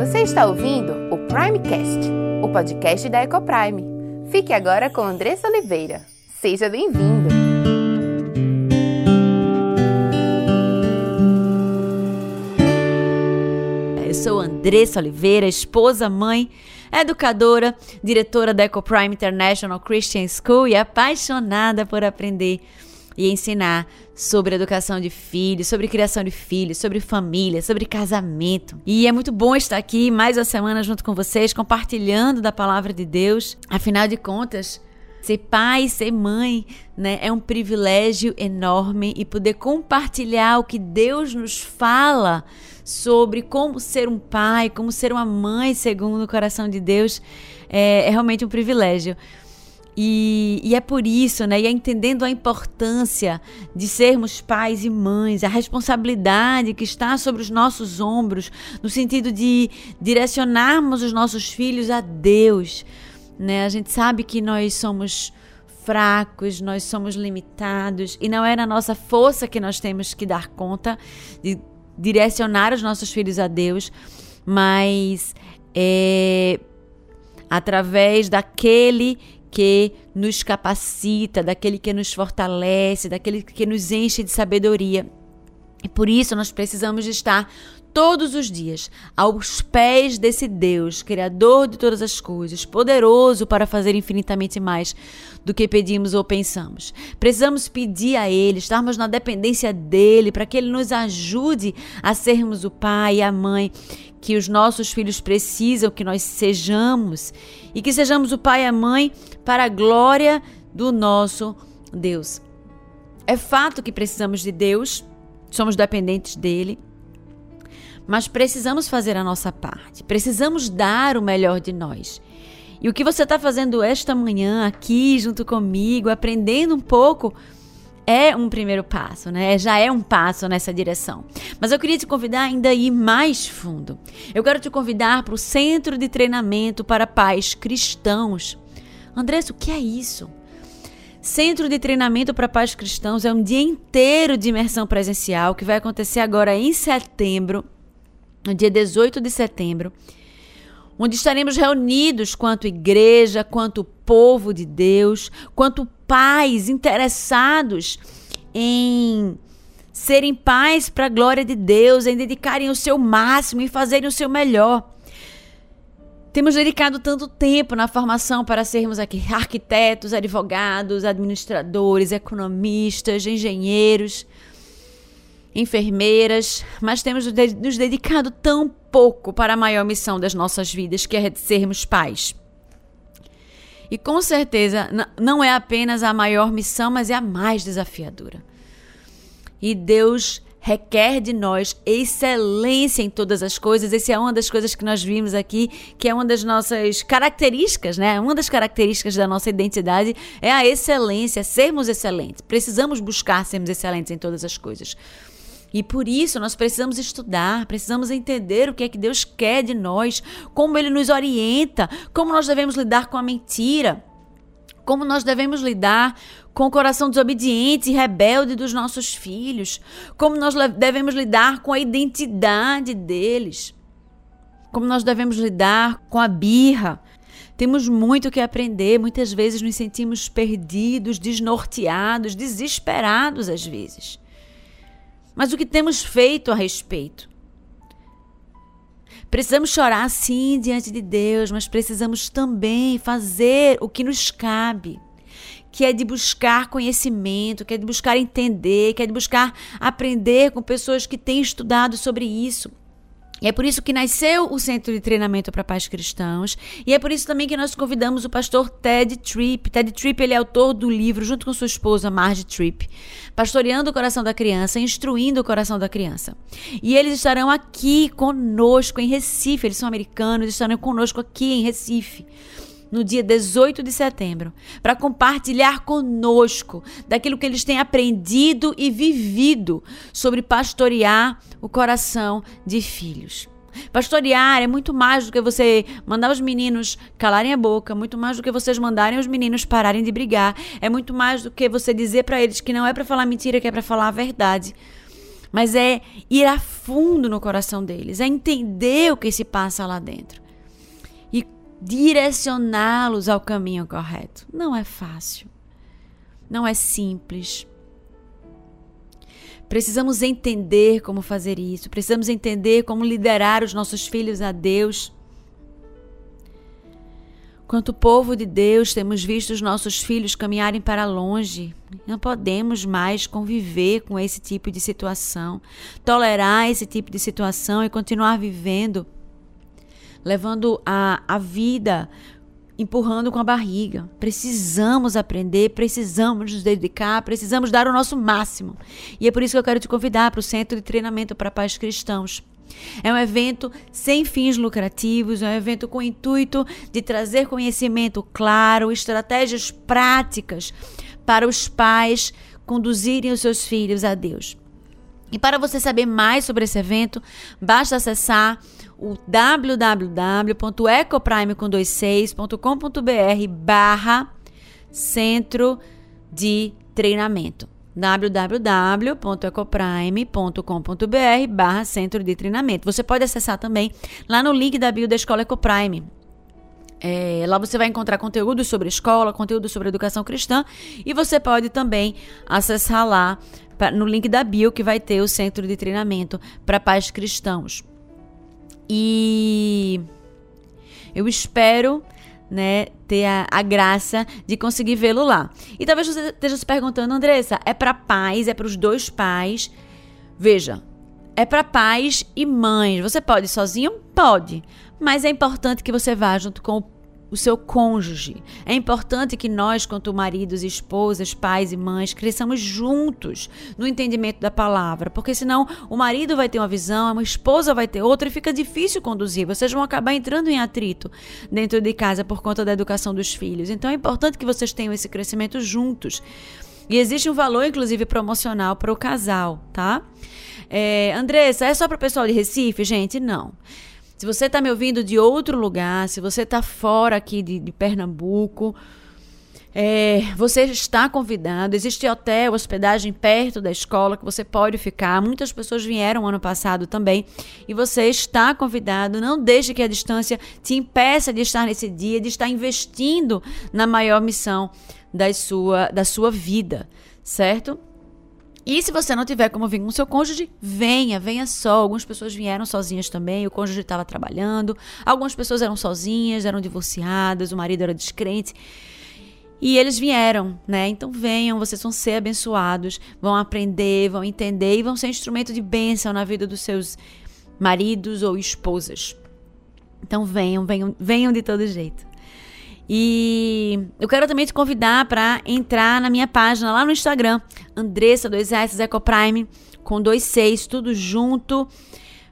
Você está ouvindo o Primecast, o podcast da Ecoprime. Fique agora com Andressa Oliveira. Seja bem-vindo! Eu sou Andressa Oliveira, esposa, mãe, educadora, diretora da Ecoprime International Christian School e apaixonada por aprender e ensinar sobre educação de filhos, sobre criação de filhos, sobre família, sobre casamento. E é muito bom estar aqui mais uma semana junto com vocês, compartilhando da palavra de Deus. Afinal de contas, Ser pai, ser mãe, né, é um privilégio enorme e poder compartilhar o que Deus nos fala sobre como ser um pai, como ser uma mãe segundo o coração de Deus, é, é realmente um privilégio. E, e, é por isso, né? E é entendendo a importância de sermos pais e mães, a responsabilidade que está sobre os nossos ombros, no sentido de direcionarmos os nossos filhos a Deus, né? A gente sabe que nós somos fracos, nós somos limitados e não é na nossa força que nós temos que dar conta de direcionar os nossos filhos a Deus, mas é através daquele que nos capacita, daquele que nos fortalece, daquele que nos enche de sabedoria. E por isso nós precisamos estar todos os dias aos pés desse Deus, Criador de todas as coisas, poderoso para fazer infinitamente mais do que pedimos ou pensamos. Precisamos pedir a Ele, estarmos na dependência dEle, para que Ele nos ajude a sermos o pai e a mãe que os nossos filhos precisam que nós sejamos e que sejamos o pai e a mãe para a glória do nosso Deus. É fato que precisamos de Deus, somos dependentes dele, mas precisamos fazer a nossa parte, precisamos dar o melhor de nós. E o que você está fazendo esta manhã aqui junto comigo, aprendendo um pouco é um primeiro passo, né? Já é um passo nessa direção. Mas eu queria te convidar ainda a ir mais fundo. Eu quero te convidar para o Centro de Treinamento para Pais Cristãos. Andressa, o que é isso? Centro de Treinamento para Pais Cristãos é um dia inteiro de imersão presencial que vai acontecer agora em setembro, no dia 18 de setembro onde estaremos reunidos quanto igreja, quanto povo de Deus, quanto pais interessados em serem pais para a glória de Deus, em dedicarem o seu máximo e fazerem o seu melhor. Temos dedicado tanto tempo na formação para sermos aqui arquitetos, advogados, administradores, economistas, engenheiros enfermeiras, mas temos nos dedicado tão pouco para a maior missão das nossas vidas, que é sermos pais. E com certeza não é apenas a maior missão, mas é a mais desafiadora. E Deus requer de nós excelência em todas as coisas. Essa é uma das coisas que nós vimos aqui, que é uma das nossas características, né? Uma das características da nossa identidade é a excelência, sermos excelentes. Precisamos buscar sermos excelentes em todas as coisas. E por isso nós precisamos estudar, precisamos entender o que é que Deus quer de nós, como Ele nos orienta, como nós devemos lidar com a mentira, como nós devemos lidar com o coração desobediente e rebelde dos nossos filhos, como nós devemos lidar com a identidade deles, como nós devemos lidar com a birra. Temos muito que aprender, muitas vezes nos sentimos perdidos, desnorteados, desesperados às vezes. Mas o que temos feito a respeito? Precisamos chorar sim diante de Deus, mas precisamos também fazer o que nos cabe, que é de buscar conhecimento, que é de buscar entender, que é de buscar aprender com pessoas que têm estudado sobre isso. E é por isso que nasceu o Centro de Treinamento para Pais Cristãos. E é por isso também que nós convidamos o pastor Ted Tripp. Ted Tripp ele é autor do livro, junto com sua esposa Marge Tripp, Pastoreando o Coração da Criança, Instruindo o Coração da Criança. E eles estarão aqui conosco em Recife. Eles são americanos, estarão conosco aqui em Recife no dia 18 de setembro, para compartilhar conosco daquilo que eles têm aprendido e vivido sobre pastorear o coração de filhos. Pastorear é muito mais do que você mandar os meninos calarem a boca, muito mais do que vocês mandarem os meninos pararem de brigar, é muito mais do que você dizer para eles que não é para falar mentira, que é para falar a verdade. mas é ir a fundo no coração deles, é entender o que se passa lá dentro direcioná-los ao caminho correto. Não é fácil, não é simples. Precisamos entender como fazer isso, precisamos entender como liderar os nossos filhos a Deus. Quanto povo de Deus, temos visto os nossos filhos caminharem para longe. Não podemos mais conviver com esse tipo de situação, tolerar esse tipo de situação e continuar vivendo, levando a, a vida empurrando com a barriga. Precisamos aprender, precisamos nos dedicar, precisamos dar o nosso máximo. E é por isso que eu quero te convidar para o Centro de Treinamento para Pais Cristãos. É um evento sem fins lucrativos, é um evento com o intuito de trazer conhecimento claro, estratégias práticas para os pais conduzirem os seus filhos a Deus. E para você saber mais sobre esse evento, basta acessar o www.ecoprime.com.br barra centro de treinamento www.ecoprime.com.br barra centro de treinamento. Você pode acessar também lá no link da bio da Escola Ecoprime. É, lá você vai encontrar conteúdo sobre escola, conteúdo sobre educação cristã e você pode também acessar lá pra, no link da bio que vai ter o centro de treinamento para pais cristãos. E eu espero né, ter a, a graça de conseguir vê-lo lá. E talvez você esteja se perguntando, Andressa, é para pais, é para os dois pais? Veja, é para pais e mães. Você pode ir sozinho? Pode. Mas é importante que você vá junto com o o seu cônjuge. É importante que nós, quanto maridos, esposas, pais e mães, cresçamos juntos no entendimento da palavra, porque senão o marido vai ter uma visão, a esposa vai ter outra e fica difícil conduzir. Vocês vão acabar entrando em atrito dentro de casa por conta da educação dos filhos. Então é importante que vocês tenham esse crescimento juntos. E existe um valor, inclusive, promocional para o casal, tá? É, Andressa, é só para o pessoal de Recife? Gente, não. Se você está me ouvindo de outro lugar, se você está fora aqui de, de Pernambuco, é, você está convidado. Existe hotel, hospedagem perto da escola que você pode ficar. Muitas pessoas vieram ano passado também. E você está convidado. Não deixe que a distância te impeça de estar nesse dia, de estar investindo na maior missão da sua, da sua vida, certo? E se você não tiver como vir com seu cônjuge, venha, venha só. Algumas pessoas vieram sozinhas também, o cônjuge estava trabalhando. Algumas pessoas eram sozinhas, eram divorciadas, o marido era descrente. E eles vieram, né? Então venham, vocês vão ser abençoados, vão aprender, vão entender e vão ser instrumento de bênção na vida dos seus maridos ou esposas. Então venham, venham, venham de todo jeito. E eu quero também te convidar para entrar na minha página lá no Instagram, Andressa 2S Ecoprime, com 26, tudo junto,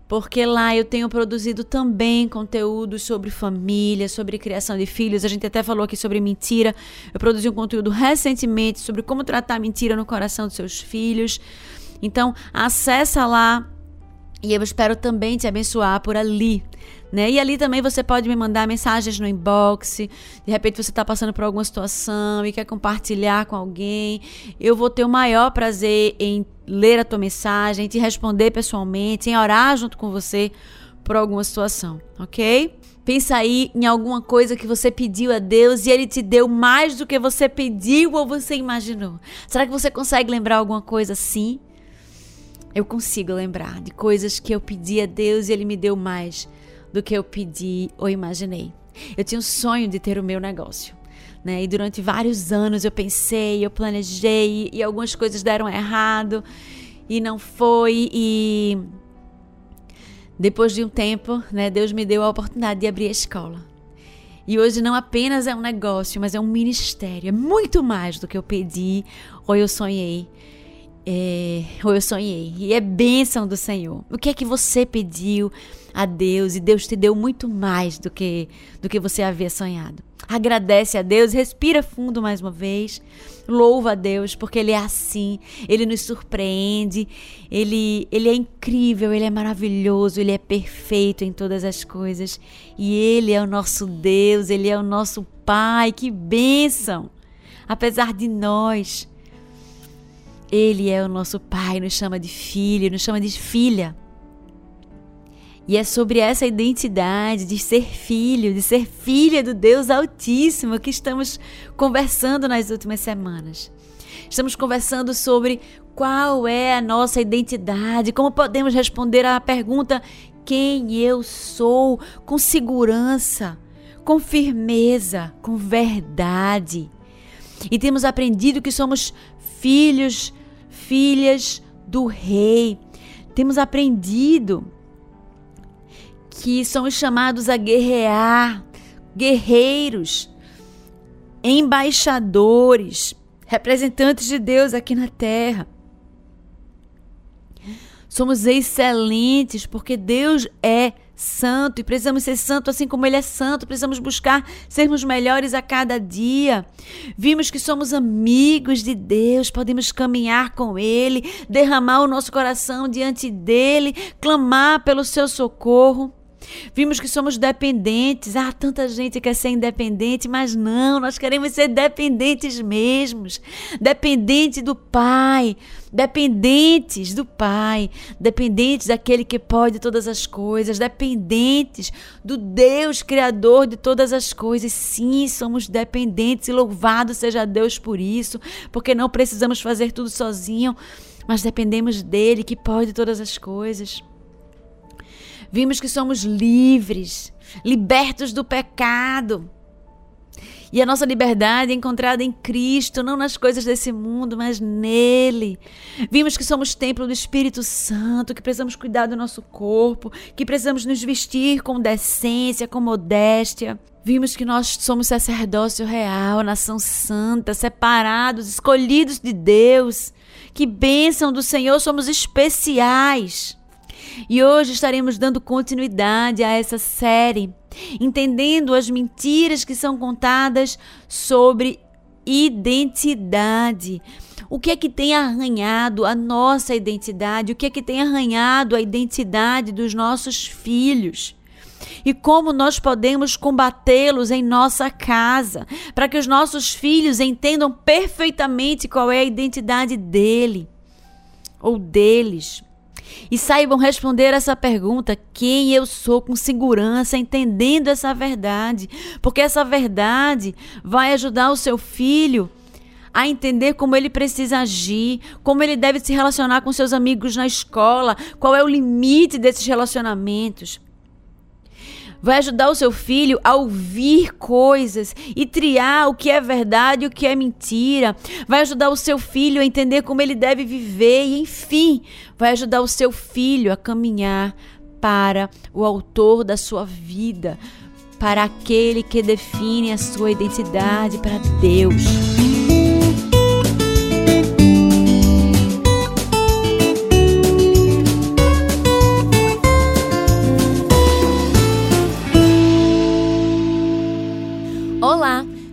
porque lá eu tenho produzido também conteúdo sobre família, sobre criação de filhos. A gente até falou aqui sobre mentira. Eu produzi um conteúdo recentemente sobre como tratar mentira no coração dos seus filhos. Então, acessa lá e eu espero também te abençoar por ali. Né? E ali também você pode me mandar mensagens no inbox. De repente você está passando por alguma situação e quer compartilhar com alguém. Eu vou ter o maior prazer em ler a tua mensagem, em te responder pessoalmente, em orar junto com você por alguma situação, ok? Pensa aí em alguma coisa que você pediu a Deus e Ele te deu mais do que você pediu ou você imaginou. Será que você consegue lembrar alguma coisa assim? Eu consigo lembrar de coisas que eu pedi a Deus e Ele me deu mais do que eu pedi ou imaginei. Eu tinha um sonho de ter o meu negócio. Né? E durante vários anos eu pensei, eu planejei e algumas coisas deram errado e não foi e depois de um tempo, né, Deus me deu a oportunidade de abrir a escola. E hoje não apenas é um negócio, mas é um ministério, é muito mais do que eu pedi ou eu sonhei. É, ou eu sonhei. E é bênção do Senhor. O que é que você pediu? a Deus e Deus te deu muito mais do que do que você havia sonhado. Agradece a Deus, respira fundo mais uma vez. Louva a Deus, porque Ele é assim, Ele nos surpreende, Ele, ele é incrível, Ele é maravilhoso, Ele é perfeito em todas as coisas. E Ele é o nosso Deus, Ele é o nosso Pai, que bênção! Apesar de nós Ele é o nosso Pai, nos chama de filho, nos chama de filha. E é sobre essa identidade de ser filho, de ser filha do Deus Altíssimo que estamos conversando nas últimas semanas. Estamos conversando sobre qual é a nossa identidade, como podemos responder à pergunta: quem eu sou, com segurança, com firmeza, com verdade. E temos aprendido que somos filhos, filhas do Rei. Temos aprendido que somos chamados a guerrear, guerreiros, embaixadores, representantes de Deus aqui na terra. Somos excelentes porque Deus é santo e precisamos ser santo assim como ele é santo, precisamos buscar sermos melhores a cada dia. Vimos que somos amigos de Deus, podemos caminhar com ele, derramar o nosso coração diante dele, clamar pelo seu socorro. Vimos que somos dependentes. Ah, tanta gente quer ser independente, mas não, nós queremos ser dependentes mesmos. Dependente do Pai, dependentes do Pai, dependentes daquele que pode todas as coisas, dependentes do Deus criador de todas as coisas. Sim, somos dependentes e louvado seja Deus por isso, porque não precisamos fazer tudo sozinho, mas dependemos dele que pode todas as coisas. Vimos que somos livres, libertos do pecado. E a nossa liberdade é encontrada em Cristo, não nas coisas desse mundo, mas nele. Vimos que somos templo do Espírito Santo, que precisamos cuidar do nosso corpo, que precisamos nos vestir com decência, com modéstia. Vimos que nós somos sacerdócio real, nação santa, separados, escolhidos de Deus. Que bênção do Senhor, somos especiais. E hoje estaremos dando continuidade a essa série, entendendo as mentiras que são contadas sobre identidade. O que é que tem arranhado a nossa identidade? O que é que tem arranhado a identidade dos nossos filhos? E como nós podemos combatê-los em nossa casa, para que os nossos filhos entendam perfeitamente qual é a identidade dele ou deles e saibam responder essa pergunta: quem eu sou com segurança, entendendo essa verdade, porque essa verdade vai ajudar o seu filho a entender como ele precisa agir, como ele deve se relacionar com seus amigos na escola, qual é o limite desses relacionamentos vai ajudar o seu filho a ouvir coisas e triar o que é verdade e o que é mentira. Vai ajudar o seu filho a entender como ele deve viver e, enfim, vai ajudar o seu filho a caminhar para o autor da sua vida, para aquele que define a sua identidade, para Deus.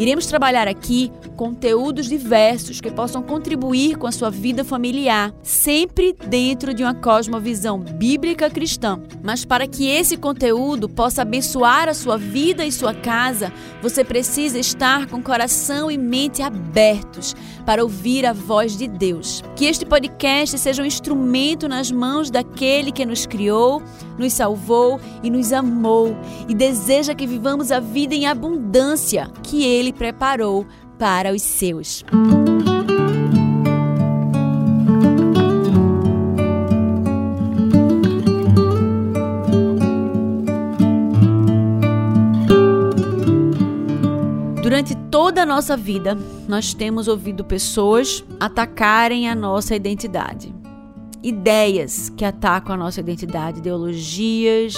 Iremos trabalhar aqui conteúdos diversos que possam contribuir com a sua vida familiar, sempre dentro de uma cosmovisão bíblica cristã. Mas para que esse conteúdo possa abençoar a sua vida e sua casa, você precisa estar com coração e mente abertos para ouvir a voz de Deus. Que este podcast seja um instrumento nas mãos daquele que nos criou, nos salvou e nos amou e deseja que vivamos a vida em abundância que ele preparou para os seus. Durante toda a nossa vida, nós temos ouvido pessoas atacarem a nossa identidade. Ideias que atacam a nossa identidade, ideologias,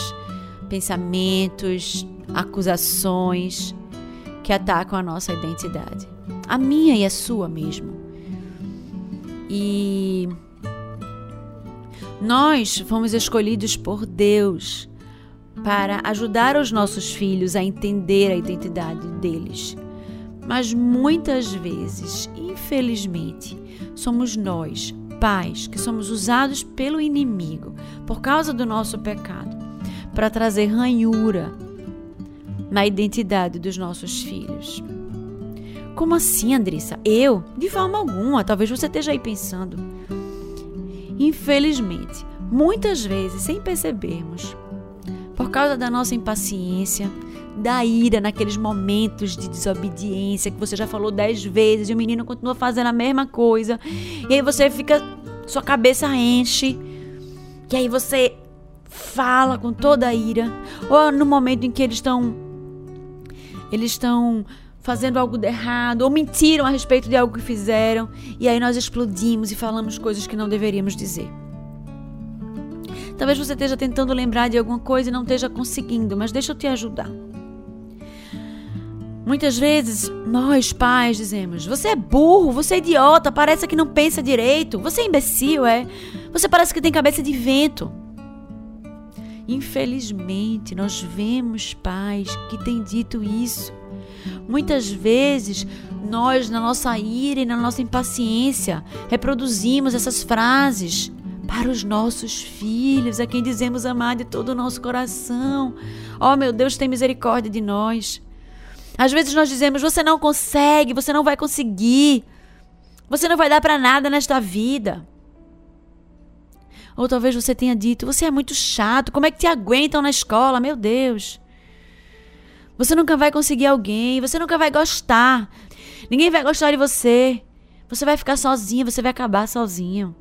pensamentos, acusações, que atacam a nossa identidade. A minha e a sua mesmo. E nós fomos escolhidos por Deus para ajudar os nossos filhos a entender a identidade deles. Mas muitas vezes, infelizmente, somos nós, pais, que somos usados pelo inimigo por causa do nosso pecado para trazer ranhura na identidade dos nossos filhos. Como assim, Andressa? Eu? De forma alguma. Talvez você esteja aí pensando. Infelizmente, muitas vezes, sem percebermos, por causa da nossa impaciência, da ira naqueles momentos de desobediência que você já falou dez vezes e o menino continua fazendo a mesma coisa, e aí você fica, sua cabeça enche, e aí você fala com toda a ira, ou no momento em que eles estão eles estão fazendo algo de errado ou mentiram a respeito de algo que fizeram e aí nós explodimos e falamos coisas que não deveríamos dizer. Talvez você esteja tentando lembrar de alguma coisa e não esteja conseguindo, mas deixa eu te ajudar. Muitas vezes nós pais dizemos: Você é burro, você é idiota, parece que não pensa direito, você é imbecil, é? Você parece que tem cabeça de vento. Infelizmente, nós vemos pais que têm dito isso. Muitas vezes, nós, na nossa ira e na nossa impaciência, reproduzimos essas frases para os nossos filhos, a quem dizemos amar de todo o nosso coração. Oh, meu Deus, tem misericórdia de nós. Às vezes nós dizemos: você não consegue, você não vai conseguir, você não vai dar para nada nesta vida. Ou talvez você tenha dito: você é muito chato, como é que te aguentam na escola? Meu Deus. Você nunca vai conseguir alguém, você nunca vai gostar. Ninguém vai gostar de você. Você vai ficar sozinho, você vai acabar sozinho.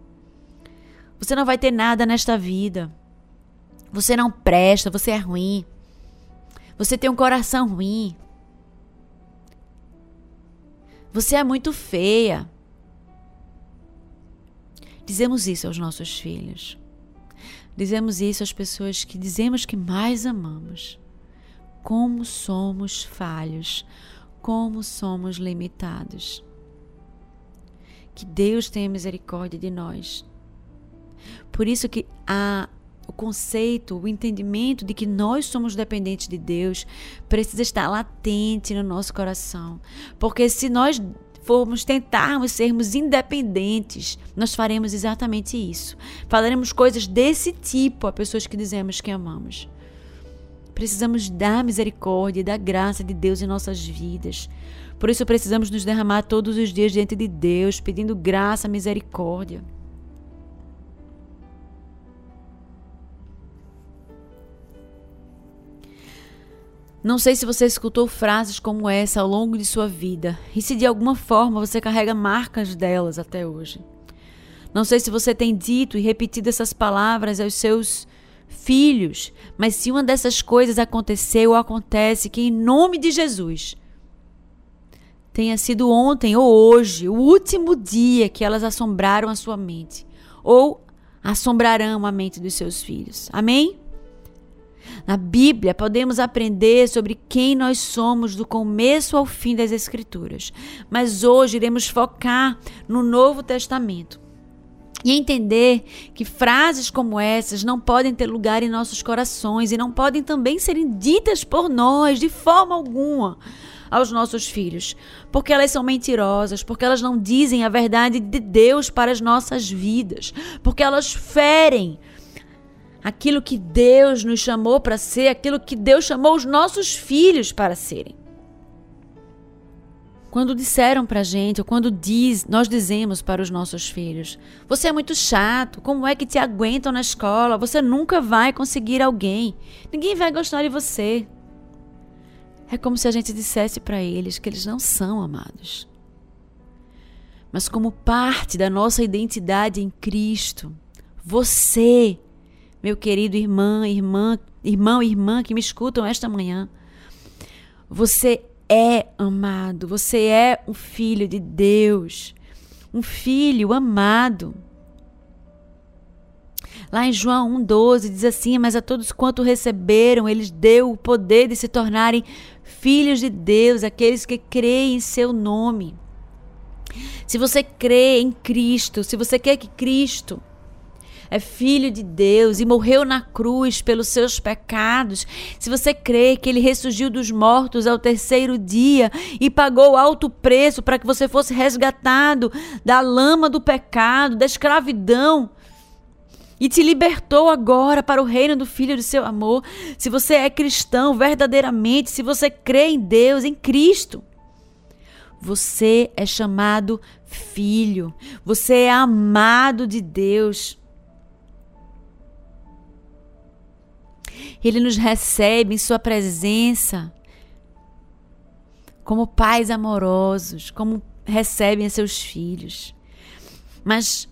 Você não vai ter nada nesta vida. Você não presta, você é ruim. Você tem um coração ruim. Você é muito feia. Dizemos isso aos nossos filhos. Dizemos isso às pessoas que dizemos que mais amamos. Como somos falhos, como somos limitados. Que Deus tenha misericórdia de nós. Por isso que o conceito, o entendimento de que nós somos dependentes de Deus precisa estar latente no nosso coração. Porque se nós formos tentarmos sermos independentes, nós faremos exatamente isso. Falaremos coisas desse tipo a pessoas que dizemos que amamos. Precisamos da misericórdia e da graça de Deus em nossas vidas. Por isso precisamos nos derramar todos os dias diante de Deus, pedindo graça, misericórdia. Não sei se você escutou frases como essa ao longo de sua vida e se de alguma forma você carrega marcas delas até hoje. Não sei se você tem dito e repetido essas palavras aos seus filhos, mas se uma dessas coisas aconteceu ou acontece, que em nome de Jesus tenha sido ontem ou hoje, o último dia que elas assombraram a sua mente ou assombrarão a mente dos seus filhos. Amém? Na Bíblia, podemos aprender sobre quem nós somos do começo ao fim das Escrituras, mas hoje iremos focar no Novo Testamento e entender que frases como essas não podem ter lugar em nossos corações e não podem também serem ditas por nós de forma alguma aos nossos filhos, porque elas são mentirosas, porque elas não dizem a verdade de Deus para as nossas vidas, porque elas ferem aquilo que Deus nos chamou para ser, aquilo que Deus chamou os nossos filhos para serem. Quando disseram para a gente, ou quando diz, nós dizemos para os nossos filhos: Você é muito chato, como é que te aguentam na escola? Você nunca vai conseguir alguém, ninguém vai gostar de você. É como se a gente dissesse para eles que eles não são amados. Mas, como parte da nossa identidade em Cristo, você meu querido irmã, irmã, irmão, irmã que me escutam esta manhã. Você é amado, você é um filho de Deus, um filho amado. Lá em João 1,12 diz assim: Mas a todos quanto receberam, eles deu o poder de se tornarem filhos de Deus, aqueles que creem em seu nome. Se você crê em Cristo, se você quer que Cristo é filho de Deus e morreu na cruz pelos seus pecados, se você crê que ele ressurgiu dos mortos ao terceiro dia e pagou alto preço para que você fosse resgatado da lama do pecado, da escravidão, e te libertou agora para o reino do Filho do seu amor. Se você é cristão verdadeiramente, se você crê em Deus, em Cristo, você é chamado filho, você é amado de Deus. Ele nos recebe em Sua presença como pais amorosos, como recebem seus filhos. Mas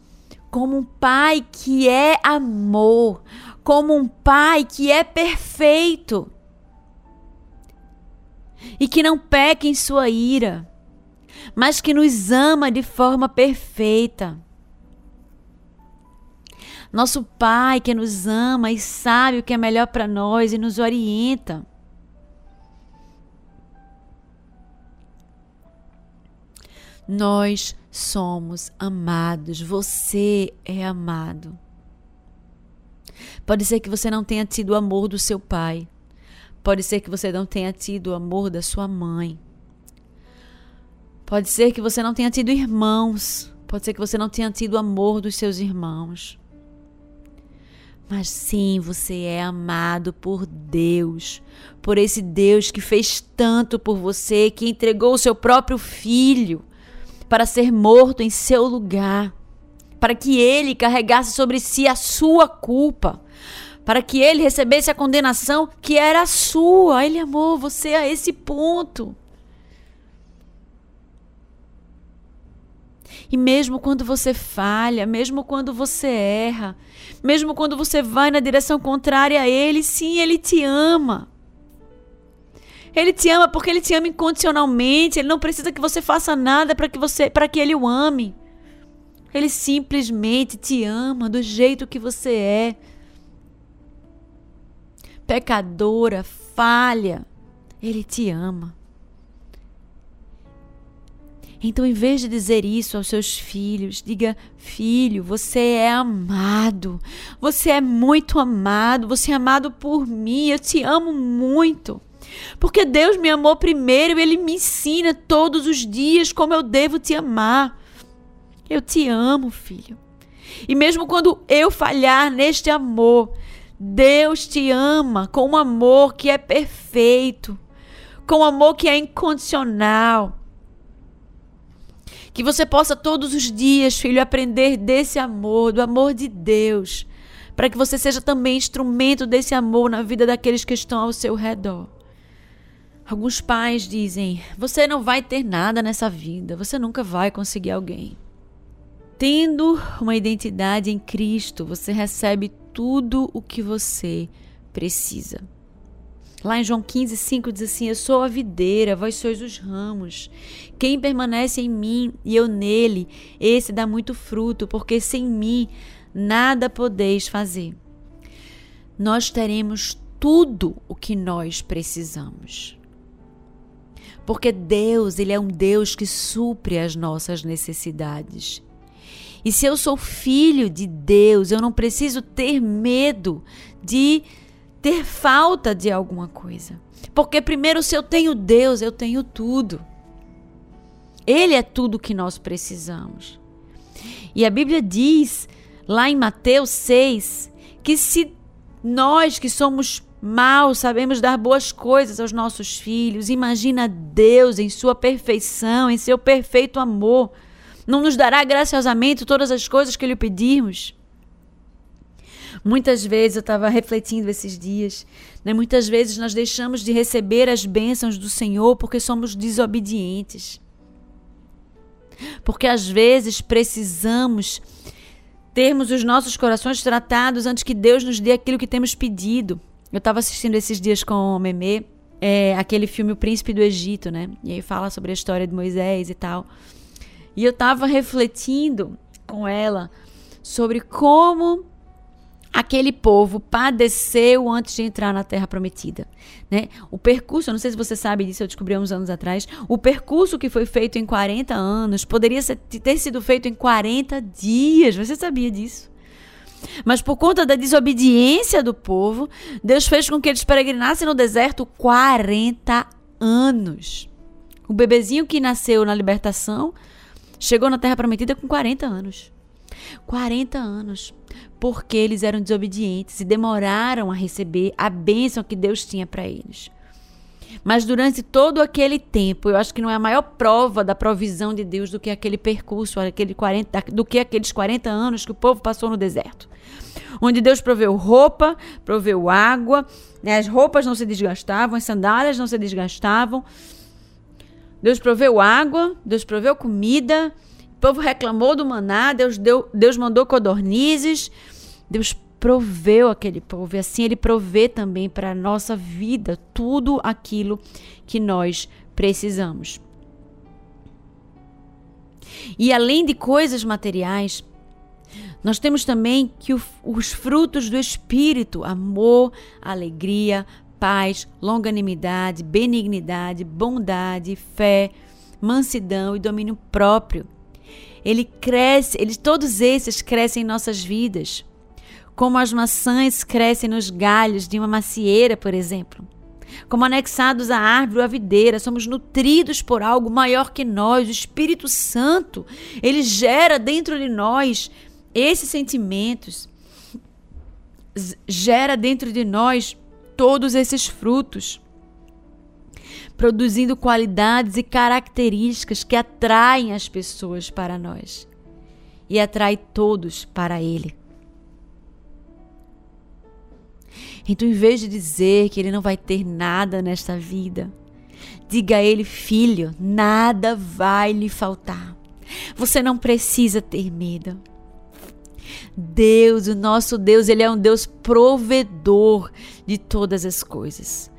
como um pai que é amor, como um pai que é perfeito e que não peca em sua ira, mas que nos ama de forma perfeita. Nosso Pai que nos ama e sabe o que é melhor para nós e nos orienta. Nós somos amados, você é amado. Pode ser que você não tenha tido o amor do seu pai. Pode ser que você não tenha tido o amor da sua mãe. Pode ser que você não tenha tido irmãos. Pode ser que você não tenha tido o amor dos seus irmãos. Mas sim, você é amado por Deus, por esse Deus que fez tanto por você, que entregou o seu próprio filho para ser morto em seu lugar, para que ele carregasse sobre si a sua culpa, para que ele recebesse a condenação que era sua. Ele amou você a esse ponto. E mesmo quando você falha, mesmo quando você erra, mesmo quando você vai na direção contrária a Ele, sim, Ele te ama. Ele te ama porque ele te ama incondicionalmente. Ele não precisa que você faça nada para que você, para que ele o ame. Ele simplesmente te ama do jeito que você é. Pecadora, falha, ele te ama. Então, em vez de dizer isso aos seus filhos, diga: Filho, você é amado. Você é muito amado. Você é amado por mim. Eu te amo muito. Porque Deus me amou primeiro e Ele me ensina todos os dias como eu devo te amar. Eu te amo, filho. E mesmo quando eu falhar neste amor, Deus te ama com um amor que é perfeito, com um amor que é incondicional. Que você possa todos os dias, filho, aprender desse amor, do amor de Deus, para que você seja também instrumento desse amor na vida daqueles que estão ao seu redor. Alguns pais dizem: você não vai ter nada nessa vida, você nunca vai conseguir alguém. Tendo uma identidade em Cristo, você recebe tudo o que você precisa. Lá em João 15, 5 diz assim: Eu sou a videira, vós sois os ramos. Quem permanece em mim e eu nele, esse dá muito fruto, porque sem mim nada podeis fazer. Nós teremos tudo o que nós precisamos. Porque Deus, ele é um Deus que supre as nossas necessidades. E se eu sou filho de Deus, eu não preciso ter medo de ter falta de alguma coisa. Porque primeiro, se eu tenho Deus, eu tenho tudo. Ele é tudo que nós precisamos. E a Bíblia diz, lá em Mateus 6, que se nós que somos mal sabemos dar boas coisas aos nossos filhos. Imagina Deus em sua perfeição, em seu perfeito amor. Não nos dará graciosamente todas as coisas que lhe pedimos. Muitas vezes eu estava refletindo esses dias, né? muitas vezes nós deixamos de receber as bênçãos do Senhor porque somos desobedientes. Porque às vezes precisamos termos os nossos corações tratados antes que Deus nos dê aquilo que temos pedido. Eu estava assistindo esses dias com o Meme é, aquele filme O Príncipe do Egito, né? E aí fala sobre a história de Moisés e tal. E eu tava refletindo com ela sobre como aquele povo padeceu antes de entrar na Terra Prometida. Né? O percurso, eu não sei se você sabe disso, eu descobri há uns anos atrás, o percurso que foi feito em 40 anos poderia ter sido feito em 40 dias. Você sabia disso? Mas por conta da desobediência do povo, Deus fez com que eles peregrinassem no deserto 40 anos. O bebezinho que nasceu na libertação chegou na Terra Prometida com 40 anos. 40 anos. Porque eles eram desobedientes e demoraram a receber a bênção que Deus tinha para eles. Mas durante todo aquele tempo, eu acho que não é a maior prova da provisão de Deus do que aquele percurso, aquele 40, do que aqueles 40 anos que o povo passou no deserto. Onde Deus proveu roupa, proveu água, né? as roupas não se desgastavam, as sandálias não se desgastavam. Deus proveu água, Deus proveu comida, o povo reclamou do maná, Deus, deu, Deus mandou codornizes, Deus proveu aquele povo e assim ele provê também para a nossa vida tudo aquilo que nós precisamos. E além de coisas materiais, nós temos também que os frutos do Espírito, amor, alegria, paz, longanimidade, benignidade, bondade, fé, mansidão e domínio próprio. Ele cresce, eles todos esses crescem em nossas vidas como as maçãs crescem nos galhos de uma macieira, por exemplo. Como anexados à árvore ou à videira, somos nutridos por algo maior que nós, o Espírito Santo. Ele gera dentro de nós esses sentimentos, gera dentro de nós todos esses frutos, produzindo qualidades e características que atraem as pessoas para nós e atrai todos para Ele. Então, em vez de dizer que ele não vai ter nada nesta vida, diga a ele, filho, nada vai lhe faltar. Você não precisa ter medo. Deus, o nosso Deus, ele é um Deus provedor de todas as coisas.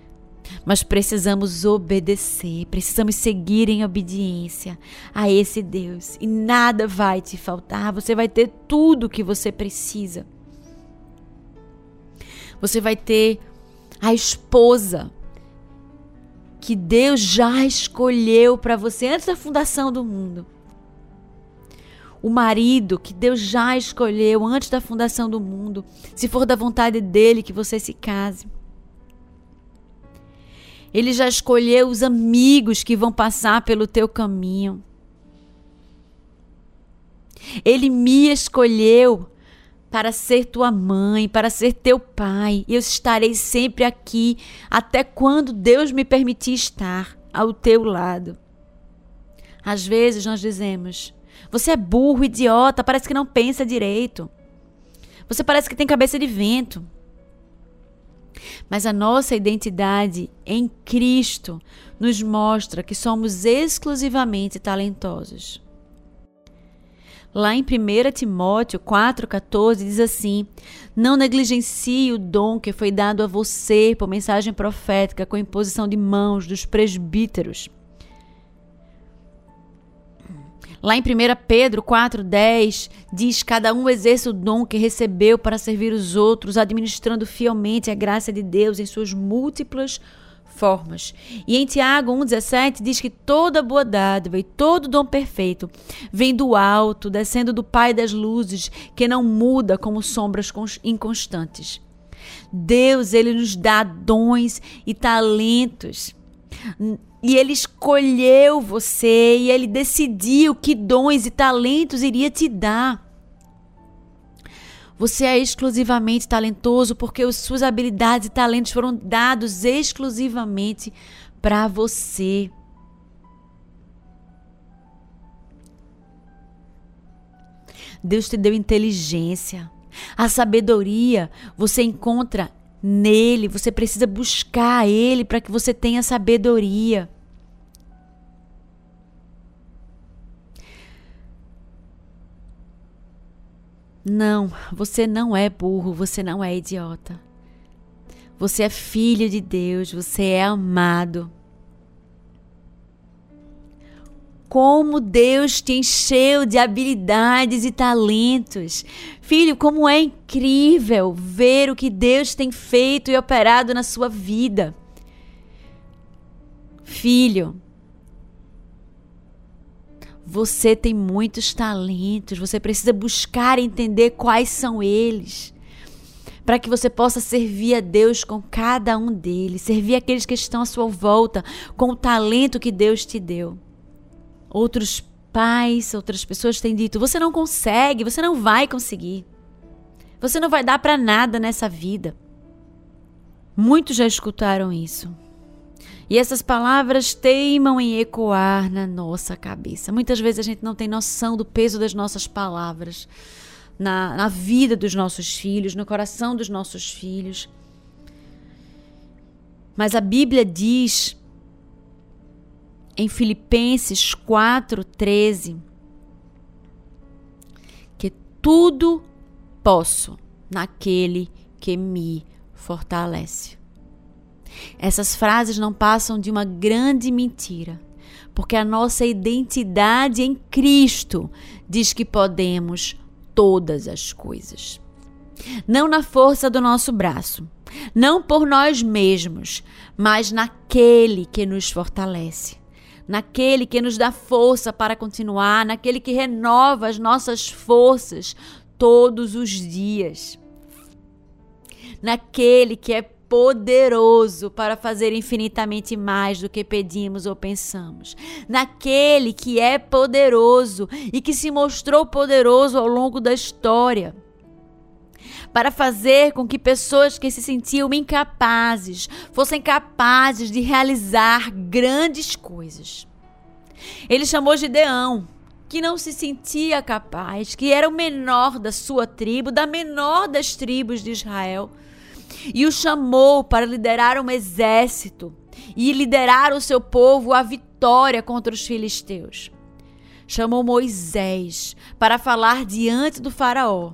Mas precisamos obedecer, precisamos seguir em obediência a esse Deus. E nada vai te faltar, você vai ter tudo o que você precisa. Você vai ter a esposa que Deus já escolheu para você antes da fundação do mundo. O marido que Deus já escolheu antes da fundação do mundo, se for da vontade dele que você se case. Ele já escolheu os amigos que vão passar pelo teu caminho. Ele me escolheu para ser tua mãe, para ser teu pai. Eu estarei sempre aqui até quando Deus me permitir estar ao teu lado. Às vezes nós dizemos: você é burro, idiota, parece que não pensa direito. Você parece que tem cabeça de vento. Mas a nossa identidade em Cristo nos mostra que somos exclusivamente talentosos. Lá em 1 Timóteo 4,14 diz assim: Não negligencie o dom que foi dado a você por mensagem profética com imposição de mãos dos presbíteros. Lá em 1 Pedro 4,10 diz: Cada um exerce o dom que recebeu para servir os outros, administrando fielmente a graça de Deus em suas múltiplas formas. E em Tiago 1,17 diz que toda boa dádiva e todo dom perfeito vem do alto, descendo do Pai das luzes, que não muda como sombras inconstantes. Deus, ele nos dá dons e talentos. E ele escolheu você e ele decidiu que dons e talentos iria te dar. Você é exclusivamente talentoso porque as suas habilidades e talentos foram dados exclusivamente para você. Deus te deu inteligência. A sabedoria você encontra nele, você precisa buscar ele para que você tenha sabedoria. Não, você não é burro, você não é idiota. Você é filho de Deus, você é amado. Como Deus te encheu de habilidades e talentos. Filho, como é incrível ver o que Deus tem feito e operado na sua vida. Filho, você tem muitos talentos, você precisa buscar entender quais são eles para que você possa servir a Deus com cada um deles, servir aqueles que estão à sua volta com o talento que Deus te deu. Outros pais, outras pessoas têm dito: você não consegue, você não vai conseguir. Você não vai dar para nada nessa vida. Muitos já escutaram isso. E essas palavras teimam em ecoar na nossa cabeça. Muitas vezes a gente não tem noção do peso das nossas palavras na, na vida dos nossos filhos, no coração dos nossos filhos. Mas a Bíblia diz em Filipenses 4:13 que tudo posso naquele que me fortalece. Essas frases não passam de uma grande mentira, porque a nossa identidade em Cristo diz que podemos todas as coisas. Não na força do nosso braço, não por nós mesmos, mas naquele que nos fortalece, naquele que nos dá força para continuar, naquele que renova as nossas forças todos os dias, naquele que é poderoso para fazer infinitamente mais do que pedimos ou pensamos. Naquele que é poderoso e que se mostrou poderoso ao longo da história. Para fazer com que pessoas que se sentiam incapazes fossem capazes de realizar grandes coisas. Ele chamou Gideão, que não se sentia capaz, que era o menor da sua tribo, da menor das tribos de Israel e o chamou para liderar um exército e liderar o seu povo à vitória contra os filisteus. Chamou Moisés para falar diante do Faraó,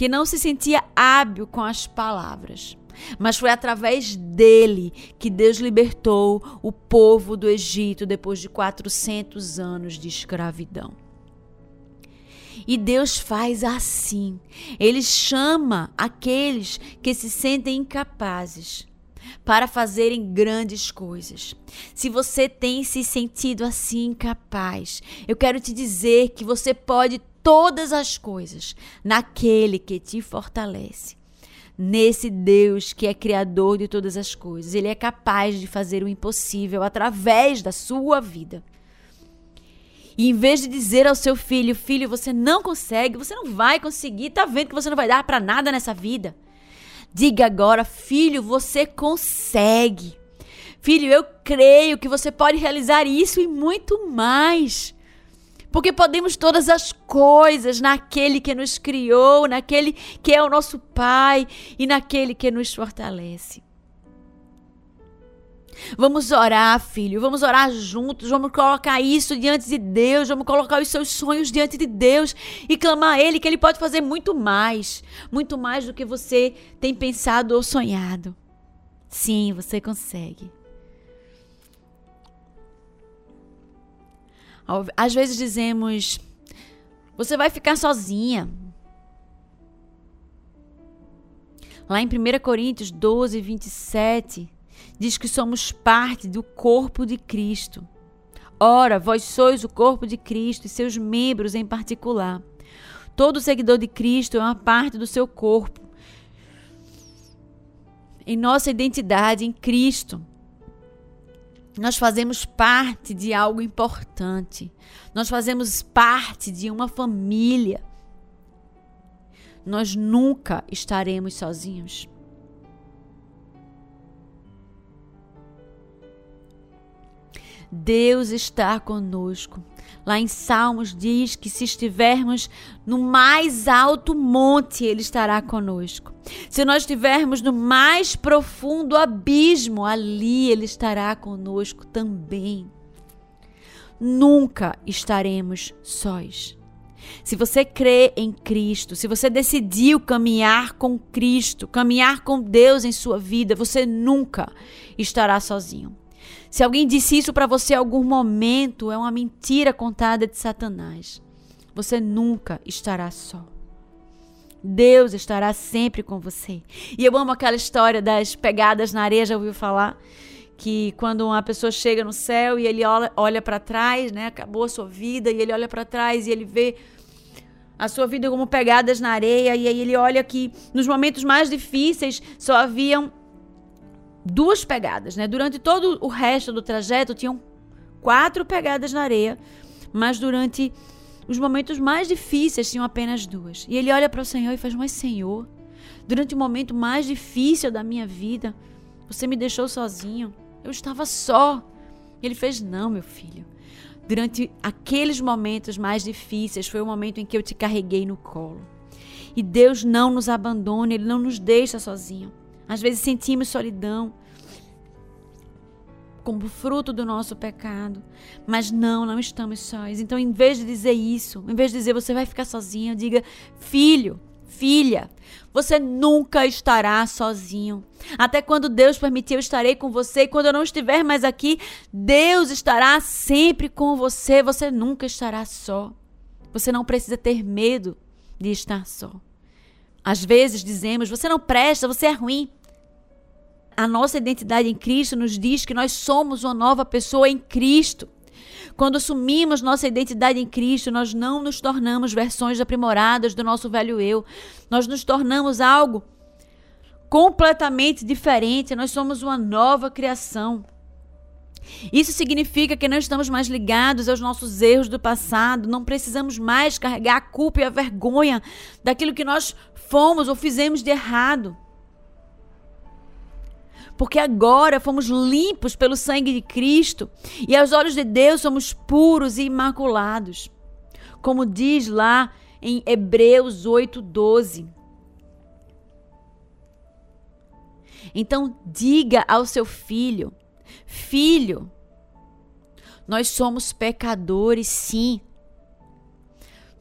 que não se sentia hábil com as palavras. Mas foi através dele que Deus libertou o povo do Egito depois de 400 anos de escravidão. E Deus faz assim. Ele chama aqueles que se sentem incapazes para fazerem grandes coisas. Se você tem se sentido assim incapaz, eu quero te dizer que você pode todas as coisas naquele que te fortalece. Nesse Deus que é criador de todas as coisas, ele é capaz de fazer o impossível através da sua vida. E em vez de dizer ao seu filho, filho, você não consegue, você não vai conseguir, tá vendo que você não vai dar para nada nessa vida. Diga agora, filho, você consegue. Filho, eu creio que você pode realizar isso e muito mais. Porque podemos todas as coisas naquele que nos criou, naquele que é o nosso Pai e naquele que nos fortalece. Vamos orar, filho. Vamos orar juntos. Vamos colocar isso diante de Deus. Vamos colocar os seus sonhos diante de Deus e clamar a Ele que Ele pode fazer muito mais. Muito mais do que você tem pensado ou sonhado. Sim, você consegue. Às vezes dizemos: Você vai ficar sozinha. Lá em 1 Coríntios 12, 27 diz que somos parte do corpo de Cristo. Ora, vós sois o corpo de Cristo e seus membros em particular. Todo seguidor de Cristo é uma parte do seu corpo. Em nossa identidade em Cristo, nós fazemos parte de algo importante. Nós fazemos parte de uma família. Nós nunca estaremos sozinhos. Deus está conosco. Lá em Salmos diz que se estivermos no mais alto monte, Ele estará conosco. Se nós estivermos no mais profundo abismo, ali Ele estará conosco também. Nunca estaremos sós. Se você crê em Cristo, se você decidiu caminhar com Cristo, caminhar com Deus em sua vida, você nunca estará sozinho. Se alguém disse isso para você em algum momento, é uma mentira contada de Satanás. Você nunca estará só. Deus estará sempre com você. E eu amo aquela história das pegadas na areia, já ouviu falar? Que quando uma pessoa chega no céu e ele olha, olha para trás, né? Acabou a sua vida, e ele olha para trás e ele vê a sua vida como pegadas na areia, e aí ele olha que nos momentos mais difíceis só haviam duas pegadas, né? Durante todo o resto do trajeto tinham quatro pegadas na areia, mas durante os momentos mais difíceis tinham apenas duas. E ele olha para o Senhor e faz: Mas, Senhor, durante o momento mais difícil da minha vida, você me deixou sozinho. Eu estava só. E ele fez: Não, meu filho. Durante aqueles momentos mais difíceis, foi o momento em que eu te carreguei no colo. E Deus não nos abandona, Ele não nos deixa sozinho. Às vezes sentimos solidão como fruto do nosso pecado. Mas não, não estamos sós. Então, em vez de dizer isso, em vez de dizer você vai ficar sozinho, diga: filho, filha, você nunca estará sozinho. Até quando Deus permitir, eu estarei com você. E quando eu não estiver mais aqui, Deus estará sempre com você. Você nunca estará só. Você não precisa ter medo de estar só. Às vezes dizemos: você não presta, você é ruim. A nossa identidade em Cristo nos diz que nós somos uma nova pessoa em Cristo. Quando assumimos nossa identidade em Cristo, nós não nos tornamos versões aprimoradas do nosso velho eu. Nós nos tornamos algo completamente diferente. Nós somos uma nova criação. Isso significa que não estamos mais ligados aos nossos erros do passado, não precisamos mais carregar a culpa e a vergonha daquilo que nós fomos ou fizemos de errado porque agora fomos limpos pelo sangue de Cristo e aos olhos de Deus somos puros e imaculados. Como diz lá em Hebreus 8:12. Então diga ao seu filho: Filho, nós somos pecadores, sim.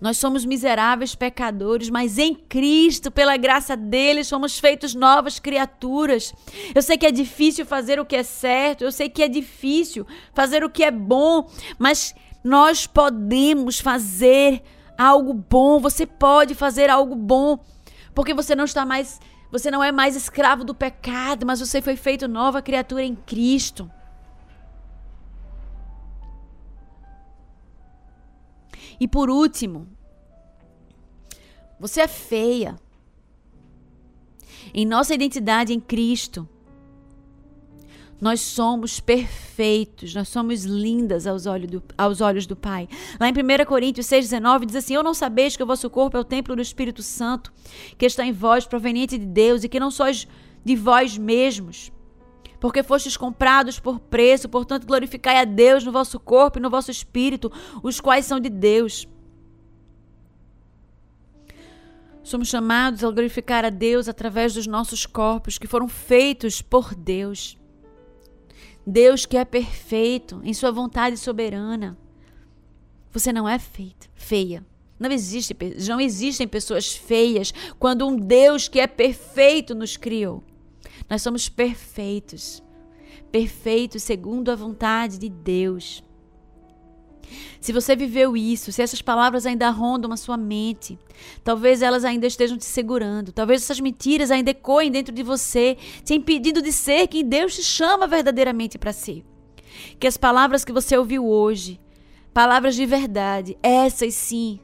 Nós somos miseráveis pecadores, mas em Cristo, pela graça dele, somos feitos novas criaturas. Eu sei que é difícil fazer o que é certo, eu sei que é difícil fazer o que é bom, mas nós podemos fazer algo bom. Você pode fazer algo bom, porque você não está mais, você não é mais escravo do pecado, mas você foi feito nova criatura em Cristo. E por último, você é feia. Em nossa identidade em Cristo, nós somos perfeitos, nós somos lindas aos olhos do, aos olhos do Pai. Lá em 1 Coríntios 6,19 diz assim: Eu não sabeis que o vosso corpo é o templo do Espírito Santo, que está em vós, proveniente de Deus, e que não sois de vós mesmos, porque fostes comprados por preço, portanto glorificai a Deus no vosso corpo e no vosso espírito, os quais são de Deus. Somos chamados a glorificar a Deus através dos nossos corpos que foram feitos por Deus. Deus que é perfeito em sua vontade soberana. Você não é feito, feia. Não existe, não existem pessoas feias quando um Deus que é perfeito nos criou. Nós somos perfeitos. Perfeitos segundo a vontade de Deus. Se você viveu isso, se essas palavras ainda rondam a sua mente, talvez elas ainda estejam te segurando, talvez essas mentiras ainda ecoem dentro de você, te impedindo de ser quem Deus te chama verdadeiramente para ser. Que as palavras que você ouviu hoje, palavras de verdade, essas sim,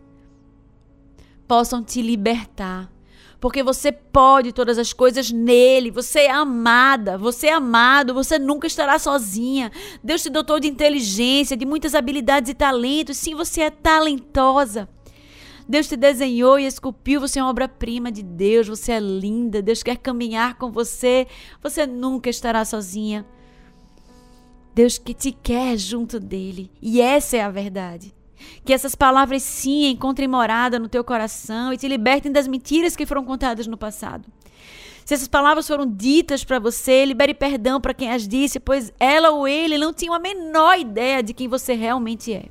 possam te libertar porque você pode todas as coisas nele. Você é amada, você é amado, você nunca estará sozinha. Deus te dotou de inteligência, de muitas habilidades e talentos. Sim, você é talentosa. Deus te desenhou e esculpiu, você é uma obra-prima de Deus, você é linda, Deus quer caminhar com você, você nunca estará sozinha. Deus que te quer junto dele, e essa é a verdade. Que essas palavras sim encontrem morada no teu coração e te libertem das mentiras que foram contadas no passado. Se essas palavras foram ditas para você, libere perdão para quem as disse, pois ela ou ele não tinham a menor ideia de quem você realmente é.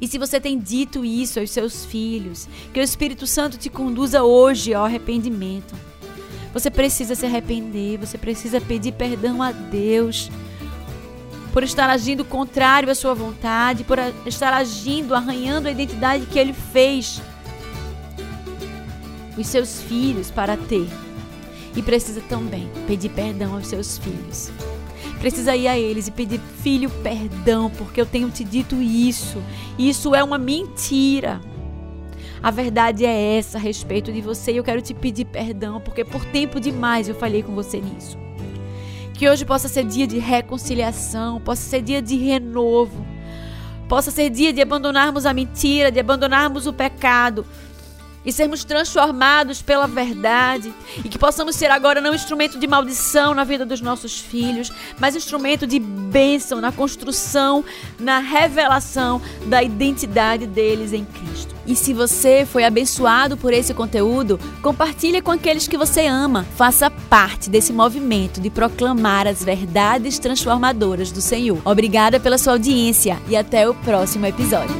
E se você tem dito isso aos seus filhos, que o Espírito Santo te conduza hoje ao arrependimento. Você precisa se arrepender, você precisa pedir perdão a Deus por estar agindo contrário à sua vontade, por estar agindo, arranhando a identidade que ele fez os seus filhos para ter. E precisa também pedir perdão aos seus filhos. Precisa ir a eles e pedir, filho, perdão, porque eu tenho te dito isso. Isso é uma mentira. A verdade é essa a respeito de você e eu quero te pedir perdão, porque por tempo demais eu falhei com você nisso. Que hoje possa ser dia de reconciliação, possa ser dia de renovo, possa ser dia de abandonarmos a mentira, de abandonarmos o pecado, e sermos transformados pela verdade. E que possamos ser agora não instrumento de maldição na vida dos nossos filhos, mas instrumento de bênção na construção, na revelação da identidade deles em Cristo. E se você foi abençoado por esse conteúdo, compartilhe com aqueles que você ama. Faça parte desse movimento de proclamar as verdades transformadoras do Senhor. Obrigada pela sua audiência e até o próximo episódio.